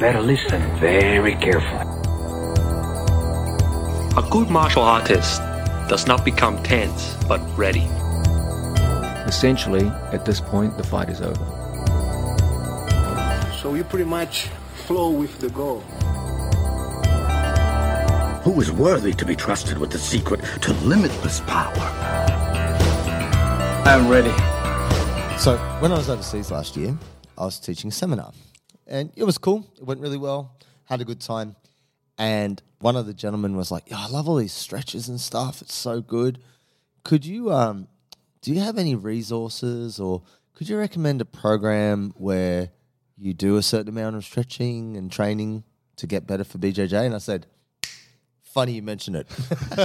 Better listen very carefully. A good martial artist does not become tense, but ready. Essentially, at this point, the fight is over. So you pretty much flow with the goal. Who is worthy to be trusted with the secret to limitless power? I'm ready. So when I was overseas last year, I was teaching a seminar, and it was cool. It went really well. Had a good time, and one of the gentlemen was like, "Yeah, I love all these stretches and stuff. It's so good. Could you, um, do you have any resources, or could you recommend a program where you do a certain amount of stretching and training to get better for BJJ?" And I said. Funny you mention it.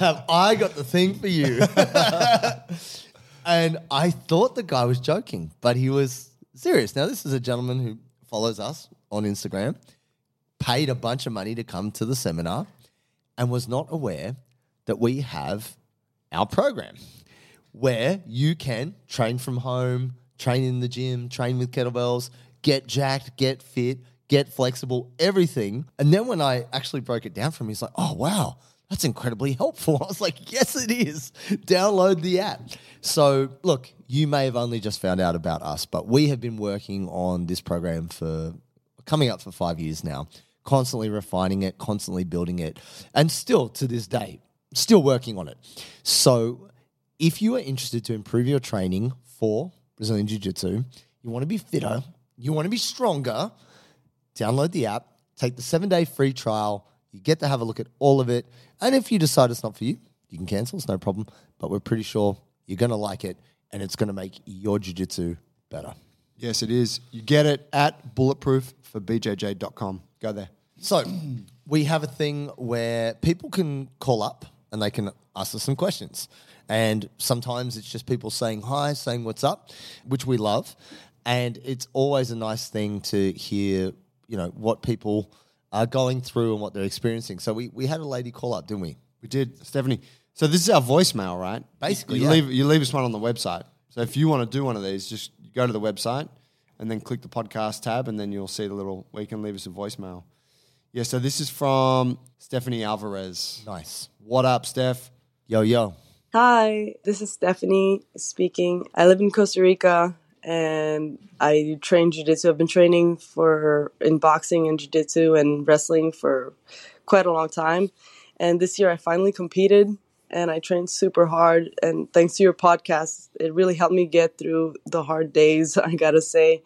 Have I got the thing for you? And I thought the guy was joking, but he was serious. Now, this is a gentleman who follows us on Instagram, paid a bunch of money to come to the seminar, and was not aware that we have our program where you can train from home, train in the gym, train with kettlebells, get jacked, get fit, get flexible, everything. And then when I actually broke it down for him, he's like, oh, wow, that's incredibly helpful. I was like, yes, it is. Download the app. So, look, you may have only just found out about us, but we have been working on this program for coming up for five years now, constantly refining it, constantly building it, and still to this day, still working on it. So, if you are interested to improve your training for Brazilian Jiu Jitsu, you want to be fitter, you want to be stronger, download the app, take the seven day free trial. You get to have a look at all of it. And if you decide it's not for you, you can cancel, it's no problem. But we're pretty sure you're going to like it and it's going to make your jiu jitsu better. Yes, it is. You get it at bulletproofforbjj.com. Go there. So we have a thing where people can call up and they can ask us some questions. And sometimes it's just people saying hi, saying what's up, which we love. And it's always a nice thing to hear, you know, what people are going through and what they're experiencing. So we, we had a lady call up, didn't we? We did, Stephanie. So this is our voicemail, right? Basically, you yeah. leave you leave us one on the website. So if you want to do one of these, just go to the website and then click the podcast tab, and then you'll see the little where you can leave us a voicemail. Yeah. So this is from Stephanie Alvarez. Nice. What up, Steph? Yo, yo. Hi, this is Stephanie speaking. I live in Costa Rica and I train jiu-jitsu. I've been training for in boxing and jiu-jitsu and wrestling for quite a long time. And this year I finally competed and I trained super hard and thanks to your podcast, it really helped me get through the hard days, I got to say.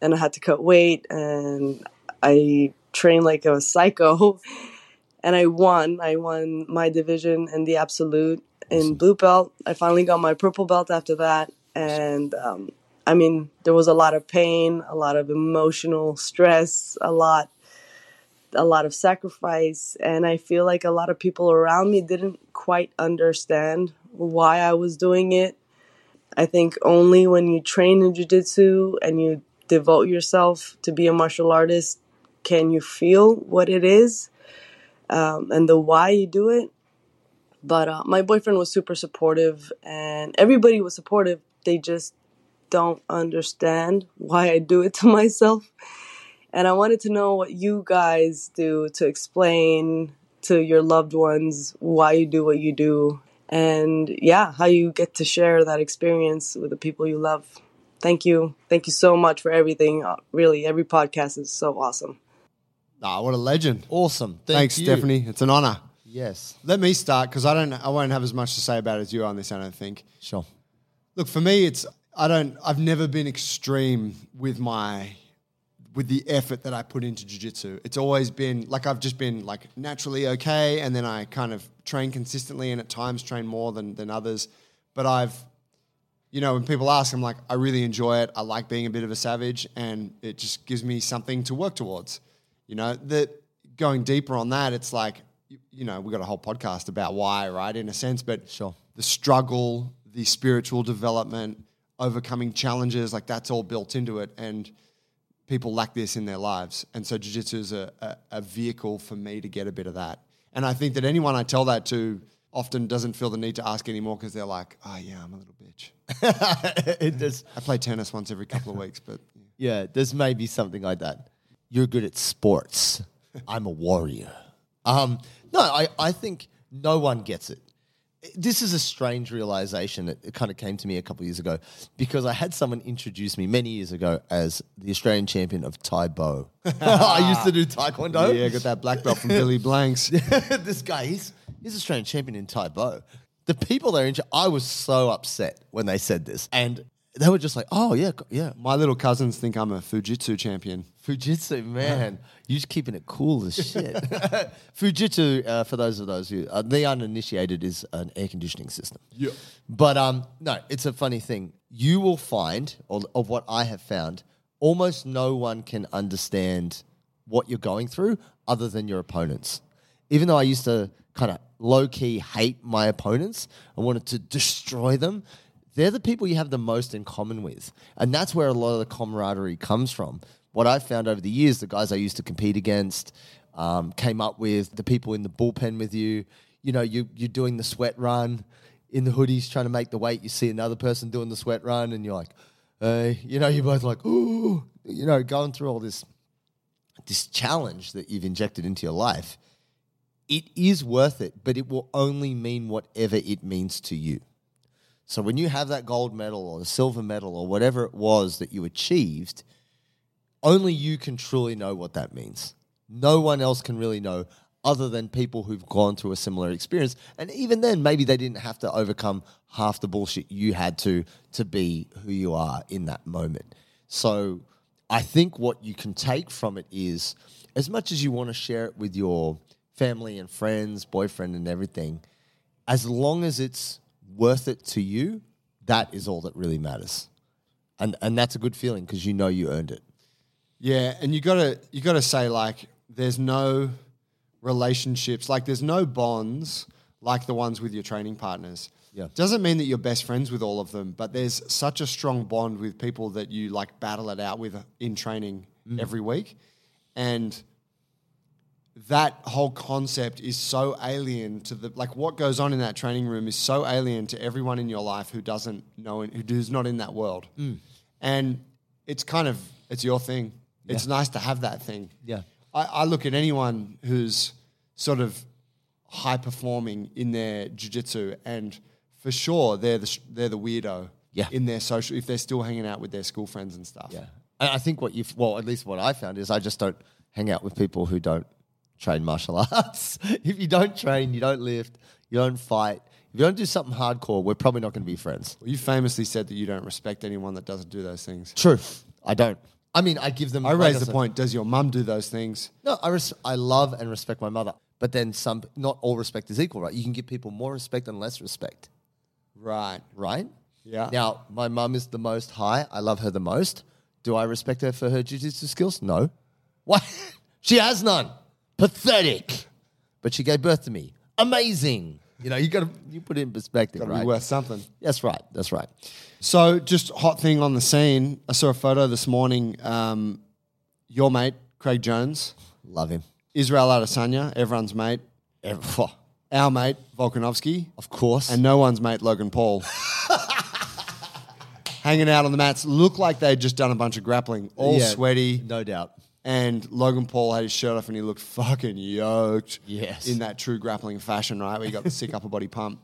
And I had to cut weight and I trained like a psycho and I won. I won my division in the absolute in blue belt. I finally got my purple belt after that, and um, I mean, there was a lot of pain, a lot of emotional stress, a lot, a lot of sacrifice, and I feel like a lot of people around me didn't quite understand why I was doing it. I think only when you train in jiu-jitsu and you devote yourself to be a martial artist can you feel what it is um, and the why you do it. But uh, my boyfriend was super supportive, and everybody was supportive. They just don't understand why I do it to myself. And I wanted to know what you guys do to explain to your loved ones why you do what you do. And yeah, how you get to share that experience with the people you love. Thank you. Thank you so much for everything. Uh, really, every podcast is so awesome. Ah, what a legend. Awesome. Thank Thanks, you. Stephanie. It's an honor. Yes. Let me start because I don't. I won't have as much to say about it as you on this. I don't think. Sure. Look, for me, it's I don't. I've never been extreme with my with the effort that I put into jiu-jitsu. It's always been like I've just been like naturally okay, and then I kind of train consistently, and at times train more than than others. But I've, you know, when people ask, I'm like, I really enjoy it. I like being a bit of a savage, and it just gives me something to work towards. You know, that going deeper on that, it's like, you, you know, we got a whole podcast about why, right? In a sense, but Sure. the struggle, the spiritual development, overcoming challenges, like that's all built into it. And people lack this in their lives. And so jiu-jitsu is a, a, a vehicle for me to get a bit of that. And I think that anyone I tell that to often doesn't feel the need to ask anymore because they're like, oh yeah, I'm a little bitch. it does. I play tennis once every couple of weeks, but Yeah, there's maybe something like that. you're good at sports. I'm a warrior. Um, no, I, I think no one gets it. This is a strange realization that it kind of came to me a couple of years ago because I had someone introduce me many years ago as the Australian champion of Tae Bo. I used to do Taekwondo. Yeah, got that black belt from Billy Blanks. this guy, he's he's Australian champion in Tae Bo. The people that are I was so upset when they said this, and they were just like, "Oh yeah, yeah." My little cousins think I'm a Fujitsu champion. Fujitsu, man, you're just keeping it cool as shit. Fujitsu, uh, for those of those who uh, the uninitiated, is an air conditioning system. Yeah, but um, no, it's a funny thing. You will find, or of what I have found, almost no one can understand what you're going through other than your opponents. Even though I used to kind of low key hate my opponents, I wanted to destroy them. They're the people you have the most in common with. And that's where a lot of the camaraderie comes from. What I've found over the years, the guys I used to compete against, um, came up with the people in the bullpen with you. You know, you, you're doing the sweat run in the hoodies trying to make the weight. You see another person doing the sweat run, and you're like, hey, you know, you're both like, ooh, you know, going through all this this challenge that you've injected into your life, it is worth it, but it will only mean whatever it means to you. So when you have that gold medal or the silver medal or whatever it was that you achieved, only you can truly know what that means. No one else can really know other than people who've gone through a similar experience. And even then, maybe they didn't have to overcome half the bullshit you had to to be who you are in that moment. So I think what you can take from it is as much as you want to share it with your family and friends, boyfriend and everything, as long as it's worth it to you, that is all that really matters. And and that's a good feeling because you know you earned it. Yeah, and you gotta you gotta say like there's no relationships, like there's no bonds like the ones with your training partners. Yeah. Doesn't mean that you're best friends with all of them, but there's such a strong bond with people that you like battle it out with in training mm. every week. And that whole concept is so alien to the like what goes on in that training room is so alien to everyone in your life who doesn't know who is not in that world. Mm. And it's kind of it's your thing. It's nice to have that thing. Yeah. I, I look at anyone who's sort of high performing in their jiu-jitsu and for sure they're the they're the weirdo Yeah. in their social if they're still hanging out with their school friends and stuff. Yeah. And I think what you've, well, at least what I found is I just don't hang out with people who don't train martial arts. if you don't train, you don't lift, you don't fight, if you don't do something hardcore, we're probably not going to be friends. Well, you famously said that you don't respect anyone that doesn't do those things. True. I don't. I mean, I give them. I like raised the point, does your mum do those things? No, I res- I love and respect my mother, but then some. Not all respect is equal, right? You can give people more respect and less respect, Right. right? Yeah. Now, my mum is the most high. I love her the most. Do I respect her for her jiu-jitsu skills? No. Why? she has none. Pathetic. But she gave birth to me. Amazing. You know, you got to you put it in perspective, Gotta right? be worth something. That's right. That's right. So, just hot thing on the scene. I saw a photo this morning. Um, your mate, Craig Jones, Love him. Israel Adesanya, everyone's mate, Ev- oh, our mate, Volkanovski, Of course. and no one's mate, Logan Paul. Hanging out on the mats, look like they'd just done a bunch of grappling, all Yeah, sweaty. No doubt. And Logan Paul had his shirt off and he looked fucking yoked. Yes. In that true grappling fashion, right? Where you got the sick upper body pump.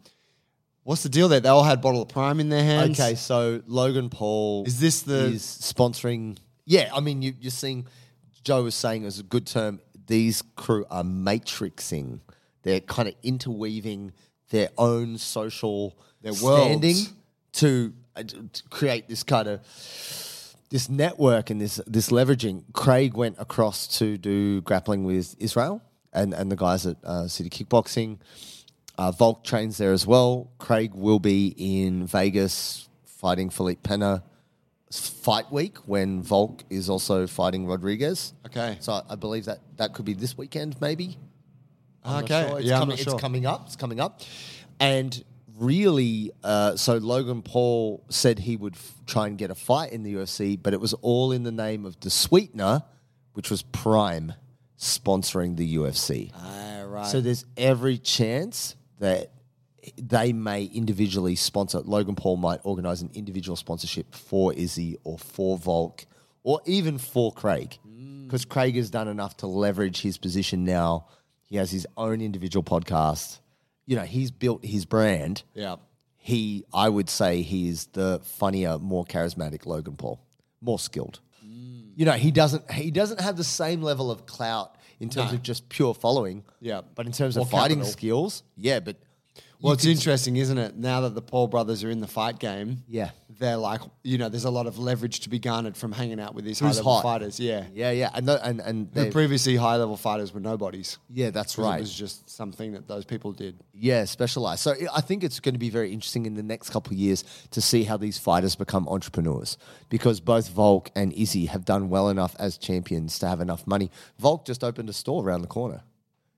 What's the deal there? They all had bottle of prime in their hands. Okay, so Logan Paul Is this the- is sponsoring? Yeah, I mean you, you're seeing. Joe was saying as a good term. These crew are matrixing. They're kind of interweaving their own social Their standing to, uh, to create this kind of this network and this this leveraging. Craig went across to do grappling with Israel and and the guys at uh, City Kickboxing. Uh, Volk trains there as well. Craig will be in Vegas fighting Felipe Pena fight week when Volk is also fighting Rodriguez. Okay. So I- I believe that that could be this weekend, maybe. I'm Okay. sure. It's Yeah, I'm not sure. It's coming up. It's coming up. And really, uh, so Logan Paul said he would f- try and get a fight in the UFC, but it was all in the name of the sweetener, which was Prime sponsoring the UFC. Ah, right. So there's every chance that they may individually sponsor. Logan Paul might organize an individual sponsorship for Izzy or for Volk or even for Craig. because Craig has done enough to leverage his position now. He has his own individual podcast. You know, he's built his brand. Yeah. He, I would say, he's the funnier, more charismatic Logan Paul, more skilled. You know, he doesn't he doesn't have the same level of clout in terms No. of just pure following. Yeah. but in terms Or of fighting capital. skills, yeah. But Well, it's interesting, isn't it? Now that the Paul brothers are in the fight game, Yeah. They're like, you know, there's a lot of leverage to be garnered from hanging out with these high Who's level hot? fighters. Yeah, Yeah, yeah, and tho- and and they, previously high level fighters were nobodies. yeah, that's 'Cause right. It was just something that those people did. Yeah, specialized. So I think it's going to be very interesting in the next couple of years to see how these fighters become entrepreneurs because both Volk and Izzy have done well enough as champions to have enough money. Volk just opened a store around the corner.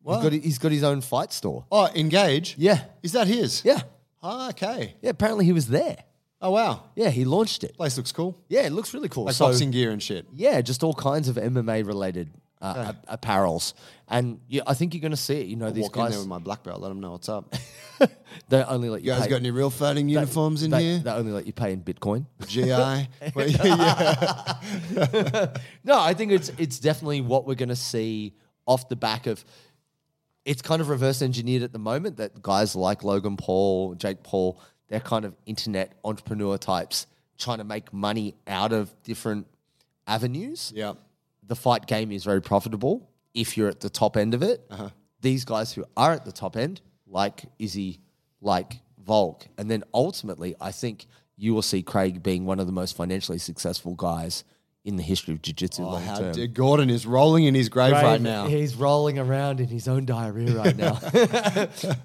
He's got, he's got his own fight store. Oh, engage. Yeah. is that his? Yeah. Oh, okay. Yeah, apparently he was there. Oh wow. Yeah, he launched it. Place looks cool. Yeah, it looks really cool. Like So- boxing gear and shit. Yeah, just all kinds of MMA related uh, a- apparels. And yeah, I think you're going to see it. You know, I'll these walk in guys, there with my black belt. Let them know what's up. they only let you, You guys pay, got any real fighting they- uniforms in they, here? They only let you pay in Bitcoin. GI. No, I think it's it's definitely what we're going to see off the back of. It's kind of reverse engineered at the moment that guys like Logan Paul, Jake Paul, they're kind of internet entrepreneur types trying to make money out of different avenues. yeah. The fight game is very profitable if you're at the top end of it. Uh-huh. These guys who are at the top end, like Izzy, like Volk, and then ultimately, I think you will see Craig being one of the most financially successful guys in the history of jiu-jitsu Oh, long how term. dare Gordon is rolling in his grave Right, right now. He's rolling around in his own diarrhea right now.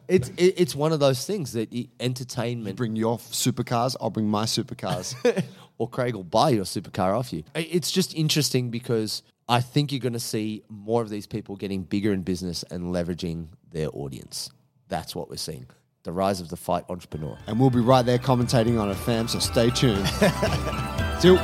it's it, it's one of those things that i- entertainment Bring your supercars. I'll bring my supercars. or Craig will buy your supercar off you. I- It's just interesting because I think you're going to see more of these people getting bigger in business and leveraging their audience. That's what we're seeing. The rise of the fight entrepreneur. and we'll be right there commentating on it, fam. So stay tuned. See you.